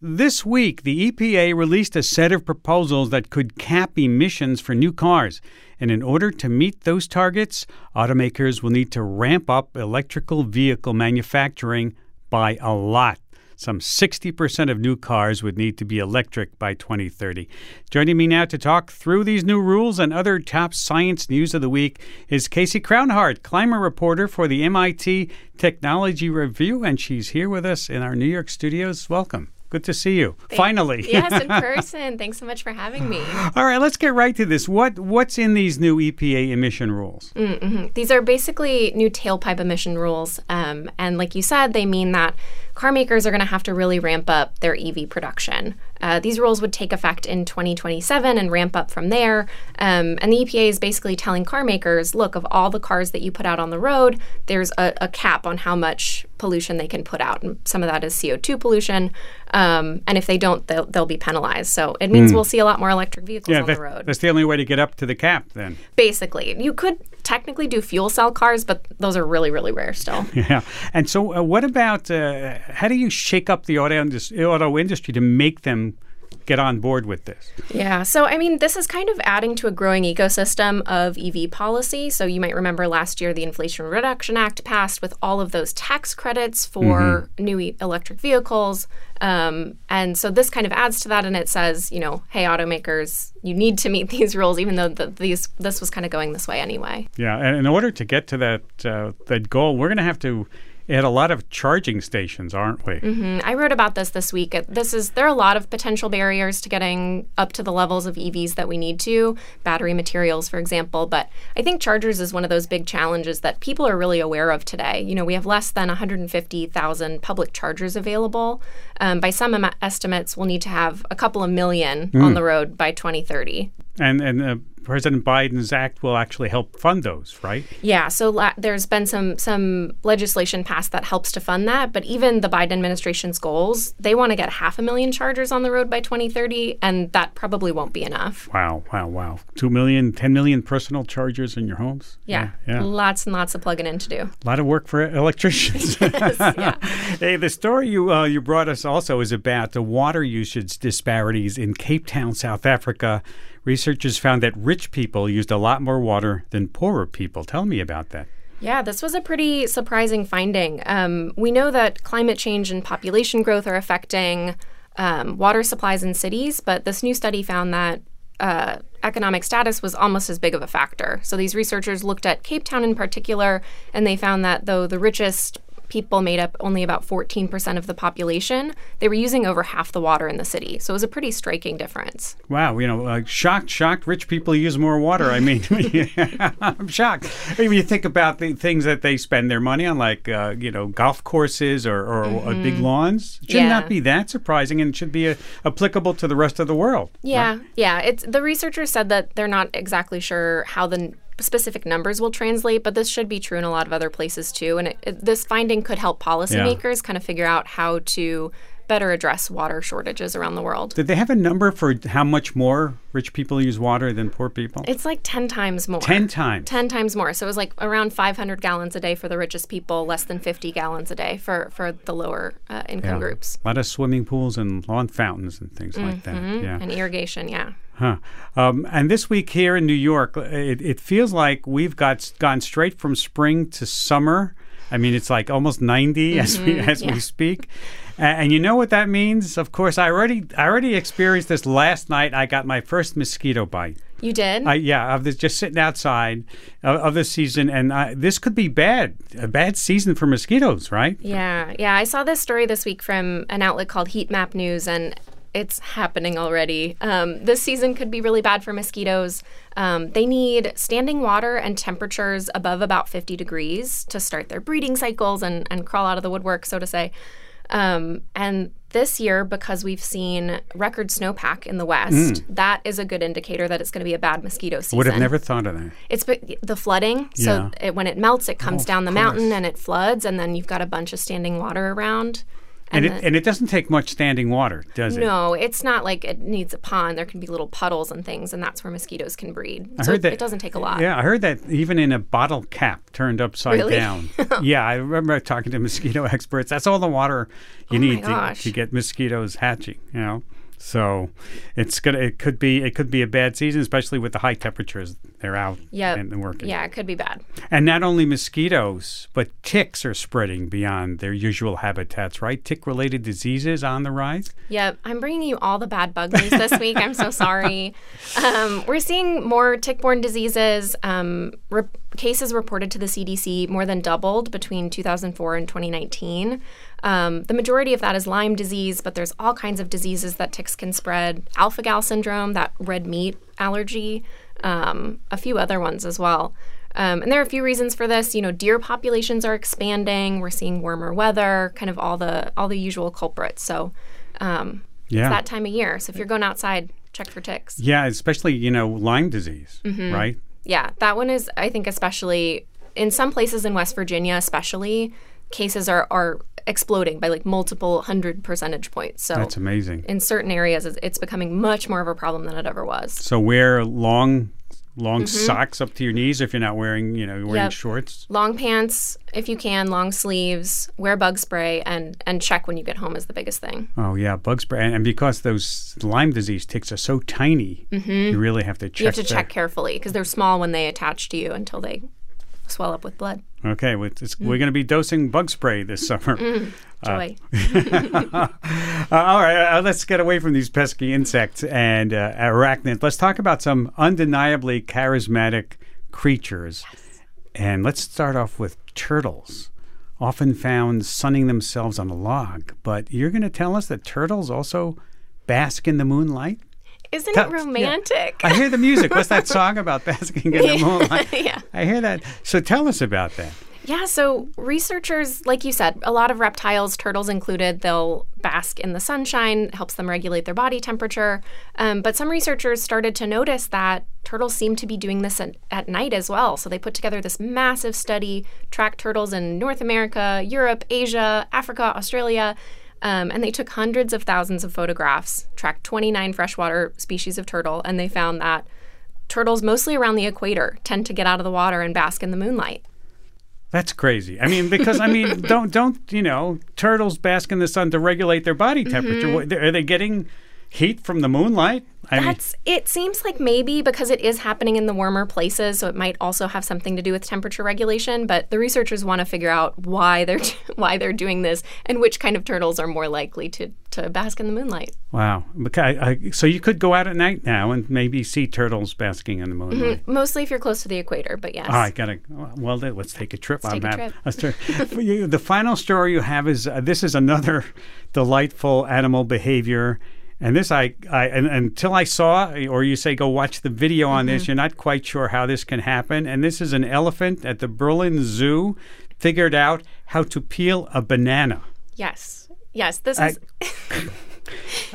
This week, the EPA released a set of proposals that could cap emissions for new cars. And in order to meet those targets, automakers will need to ramp up electrical vehicle manufacturing by a lot. Some 60% of new cars would need to be electric by 2030. Joining me now to talk through these new rules and other top science news of the week is Casey Crownhart, climate reporter for the MIT Technology Review, and she's here with us in our New York studios. Welcome. Good to see you. Thanks. Finally. yes, in person. Thanks so much for having me. All right, let's get right to this. What what's in these new EPA emission rules? Mm-hmm. These are basically new tailpipe emission rules, um, and like you said, they mean that car makers are going to have to really ramp up their EV production. Uh, these rules would take effect in 2027 and ramp up from there. Um, and the EPA is basically telling car makers look, of all the cars that you put out on the road, there's a, a cap on how much pollution they can put out. And some of that is CO2 pollution. Um, and if they don't, they'll, they'll be penalized. So it means mm. we'll see a lot more electric vehicles yeah, on the road. That's the only way to get up to the cap, then. Basically. You could technically do fuel cell cars, but those are really, really rare still. Yeah. And so, uh, what about uh, how do you shake up the auto, auto industry to make them get on board with this? Yeah. So, I mean, this is kind of adding to a growing ecosystem of EV policy. So, you might remember last year the Inflation Reduction Act passed with all of those tax credits for mm-hmm. new e- electric vehicles. Um, and so, this kind of adds to that. And it says, you know, hey, automakers, you need to meet these rules, even though the, these this was kind of going this way anyway. Yeah. And in order to get to that, uh, that goal, we're going to have to at a lot of charging stations, aren't we? Mm-hmm. I wrote about this this week. This is there are a lot of potential barriers to getting up to the levels of EVs that we need to, battery materials, for example. But I think chargers is one of those big challenges that people are really aware of today. You know, we have less than 150,000 public chargers available. Um, by some em- estimates, we'll need to have a couple of million mm. on the road by 2030. And and uh, President Biden's act will actually help fund those, right? Yeah. So la- there's been some some legislation passed that helps to fund that, but even the Biden administration's goals, they want to get half a million chargers on the road by 2030, and that probably won't be enough. Wow! Wow! Wow! Two million, 10 million personal chargers in your homes. Yeah. Yeah. yeah. Lots and lots of plugging in to do. A lot of work for electricians. yes, yeah. Hey, the story you uh, you brought us also is about the water usage disparities in Cape Town, South Africa Researchers found that rich people used a lot more water than poorer people. Tell me about that. Yeah, this was a pretty surprising finding. Um, we know that climate change and population growth are affecting um, water supplies in cities, but this new study found that uh, economic status was almost as big of a factor. So these researchers looked at Cape Town in particular, and they found that though the richest people made up only about 14% of the population, they were using over half the water in the city. So it was a pretty striking difference. Wow, you know, uh, shocked, shocked rich people use more water. I mean, I'm shocked. I mean, you think about the things that they spend their money on, like, uh, you know, golf courses or, or uh, mm-hmm. big lawns. Should yeah. not be that surprising and should be uh, applicable to the rest of the world. Yeah, right? yeah. It's The researchers said that they're not exactly sure how the specific numbers will translate, but this should be true in a lot of other places too. And it, it, this finding could help policymakers yeah. kind of figure out how to better address water shortages around the world. Did they have a number for how much more rich people use water than poor people? It's like 10 times more. 10 times. 10 times more. So it was like around 500 gallons a day for the richest people, less than 50 gallons a day for, for the lower uh, income yeah. groups. A lot of swimming pools and lawn fountains and things mm-hmm. like that. Mm-hmm. Yeah. And irrigation, yeah. Huh. Um, and this week here in New York, it, it feels like we've got gone straight from spring to summer. I mean, it's like almost 90 mm-hmm. as we as yeah. we speak. And you know what that means? Of course, I already I already experienced this last night. I got my first mosquito bite. You did? I, yeah, of this, just sitting outside of, of this season, and I, this could be bad, a bad season for mosquitoes, right? Yeah, yeah. I saw this story this week from an outlet called Heat Map News, and it's happening already. Um, this season could be really bad for mosquitoes. Um, they need standing water and temperatures above about 50 degrees to start their breeding cycles and, and crawl out of the woodwork, so to say. Um, and this year, because we've seen record snowpack in the west, mm. that is a good indicator that it's going to be a bad mosquito season. Would have never thought of that. It's the flooding. Yeah. So it, when it melts, it comes oh, down the mountain and it floods, and then you've got a bunch of standing water around And, And it, and it doesn't take much standing water, does it? No, it's not like it needs a pond. There can be little puddles and things, and that's where mosquitoes can breed. I so heard it, that- it doesn't take a lot. Yeah, I heard that even in a bottle cap turned upside Really? down. yeah, I remember talking to mosquito experts. That's all the water you Oh need to, to get mosquitoes hatching. You know, so it's gonna. It could be. It could be a bad season, especially with the high temperatures. They're out Yep. and, working. Yeah, it could be bad. And not only mosquitoes, but ticks are spreading beyond their usual habitats. Right? Tick-related diseases on the rise. Yep, I'm bringing you all the bad bug news this week. I'm so sorry. Um, we're seeing more tick-borne diseases. Um, cases reported to the CDC more than doubled between 2004 and 2019. Um, the majority of that is Lyme disease, but there's all kinds of diseases that ticks can spread. Alpha-gal syndrome, that red meat allergy, um, a few other ones as well. Um, and there are a few reasons for this. You know, deer populations are expanding. We're seeing warmer weather, kind of all the all the usual culprits. So um, Yeah. it's that time of year. So if you're going outside, check for ticks. Yeah, especially you know Lyme disease, Mm-hmm. right? Yeah, that one is, I think, especially in some places in West Virginia, especially cases are are exploding by like multiple hundred percentage points. So That's amazing. in certain areas, it's, it's becoming much more of a problem than it ever was. So wear long, long socks up to your knees if you're not wearing, you know, wearing Mm-hmm. Yep. shorts. Long pants, if you can, long sleeves, wear bug spray, and and check when you get home is the biggest thing. Oh yeah, bug spray, and, and because those Lyme disease ticks are so tiny, you really have to check. Mm-hmm. You have to check carefully because they're small when they attach to you until they swell up with blood. Okay, well, Mm. we're going to be dosing bug spray this summer. Joy. Uh, all right, uh, let's get away from these pesky insects and uh, arachnids. Let's talk about some undeniably charismatic creatures. And let's start off with turtles, often found sunning themselves on a log. But you're going to tell us that turtles also bask in the moonlight? Isn't Tell- it yeah. romantic? I hear the music. What's that song about basking in the moonlight? yeah. I hear that. So tell us about that. Yeah, so researchers, like you said, a lot of reptiles, turtles included, they'll bask in the sunshine, helps them regulate their body temperature. Um, but some researchers started to notice that turtles seem to be doing this at, at night as well. So they put together this massive study, tracked turtles in North America, Europe, Asia, Africa, Australia. Um, and they took hundreds of thousands of photographs, tracked 29 freshwater species of turtle, and they found that turtles, mostly around the equator, tend to get out of the water and bask in the moonlight. That's crazy. I mean, because I mean, don't don't you know turtles bask in the sun to regulate their body Mm-hmm. temperature? Are they getting heat from the moonlight? I mean, That's it seems like maybe because it is happening in the warmer places, so it might also have something to do with temperature regulation. But the researchers want to figure out why they're why they're doing this and which kind of turtles are more likely to to bask in the moonlight. wow. Okay, I, so you could go out at night now and maybe see turtles basking in the moonlight. Mostly if you're close to the equator, but yes. Oh, I gotta. Well, then, let's take a trip on take a trip. Let's For you, the final story you have is uh, this is another delightful animal behavior, and this I, I and, until I saw or you say go watch the video on Mm-hmm. this, you're not quite sure how this can happen. And this is an elephant at the Berlin Zoo figured out how to peel a banana. Yes. Yes. This I- is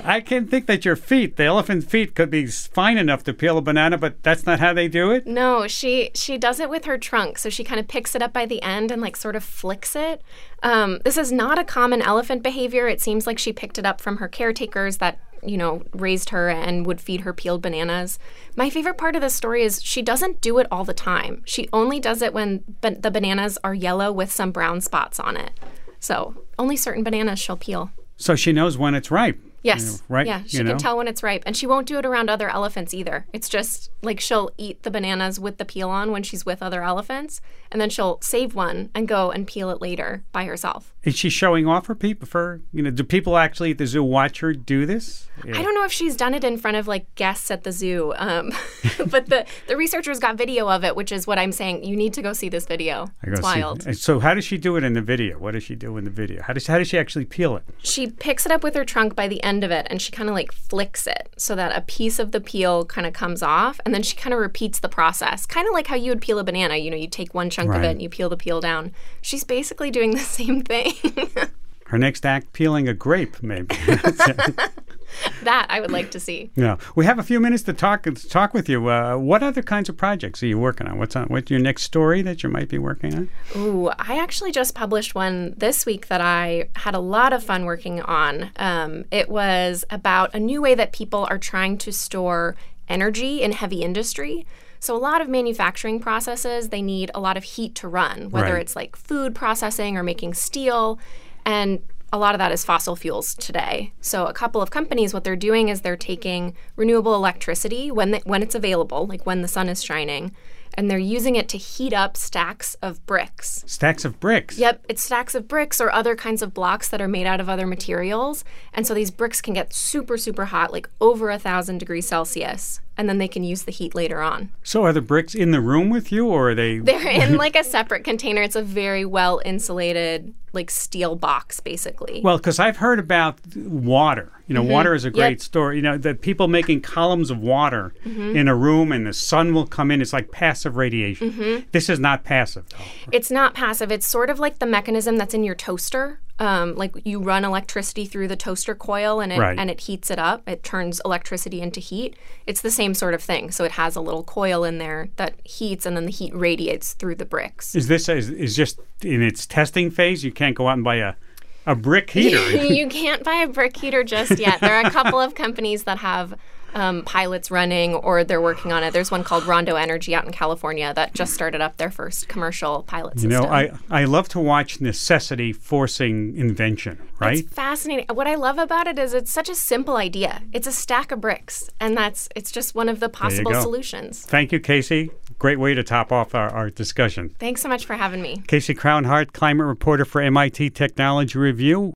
I can think that your feet, the elephant feet, could be fine enough to peel a banana, but that's not how they do it. No, she she does it with her trunk. So she kind of picks it up by the end and like sort of flicks it. Um, this is not a common elephant behavior. It seems like she picked it up from her caretakers that you know raised her and would feed her peeled bananas. My favorite part of this story is she doesn't do it all the time. She only does it when ba- the bananas are yellow with some brown spots on it. So only certain bananas she'll peel. So she knows when it's ripe. Yes. right, Yeah, she you can tell when it's ripe. And she won't do it around other elephants either. It's just like she'll eat the bananas with the peel on when she's with other elephants, and then she'll save one and go and peel it later by herself. Is she showing off her people for you know? Do people actually at the zoo watch her do this? I don't know if she's done it in front of like guests at the zoo, um, but the, the researchers got video of it, which is what I'm saying. You need to go see this video. I It's see- wild. and So how does she do it in the video? What does she do in the video? How does how does she actually peel it? She picks it up with her trunk by the end of it and she kind of like flicks it so that a piece of the peel kind of comes off and then she kind of repeats the process. Kind of like how you would peel a banana. You know, you take one chunk of Right. it and you peel the peel down. She's basically doing the same thing. Her next act, peeling a grape, maybe. that I would like to see. Yeah, we have a few minutes to talk to talk with you. Uh, what other kinds of projects are you working on? What's on? What's your next story that you might be working on? Ooh, I actually just published one this week that I had a lot of fun working on. Um, it was about a new way that people are trying to store energy in heavy industry. So a lot of manufacturing processes, they need a lot of heat to run, whether Right. it's like food processing or making steel. And a lot of that is fossil fuels today. So a couple of companies, what they're doing is they're taking renewable electricity when the, when it's available, like when the sun is shining, and they're using it to heat up stacks of bricks. Stacks of bricks. Yep, it's stacks of bricks or other kinds of blocks that are made out of other materials. And so these bricks can get super, super hot, like over a thousand degrees Celsius, and then they can use the heat later on. So are the bricks in the room with you, or are they? They're in like a separate container. It's a very well insulated, like steel box, basically. Well, because I've heard about water. You know, Mm-hmm. water is a great story. You know, the people making columns of water Mm-hmm. in a room and the sun will come in. It's like passive radiation. Mm-hmm. This is not passive, though. It's not passive. It's sort of like the mechanism that's in your toaster. Um, like you run electricity through the toaster coil and it Right. and it heats it up. It turns electricity into heat. It's the same sort of thing. So it has a little coil in there that heats and then the heat radiates through the bricks. Is this is, is just in its testing phase? You can't go out and buy a a brick heater. you can't buy a brick heater just yet. There are a couple of companies that have um, pilots running or they're working on it. There's one called Rondo Energy out in California that just started up their first commercial pilot you know, I I love to watch necessity forcing invention. Right? It's fascinating. What I love about it is it's such a simple idea. It's a stack of bricks, and that's it's just one of the possible solutions. Thank you, Casey. Great way to top off our, our discussion. Thanks so much for having me. Casey Crownhart, climate reporter for MIT Technology Review.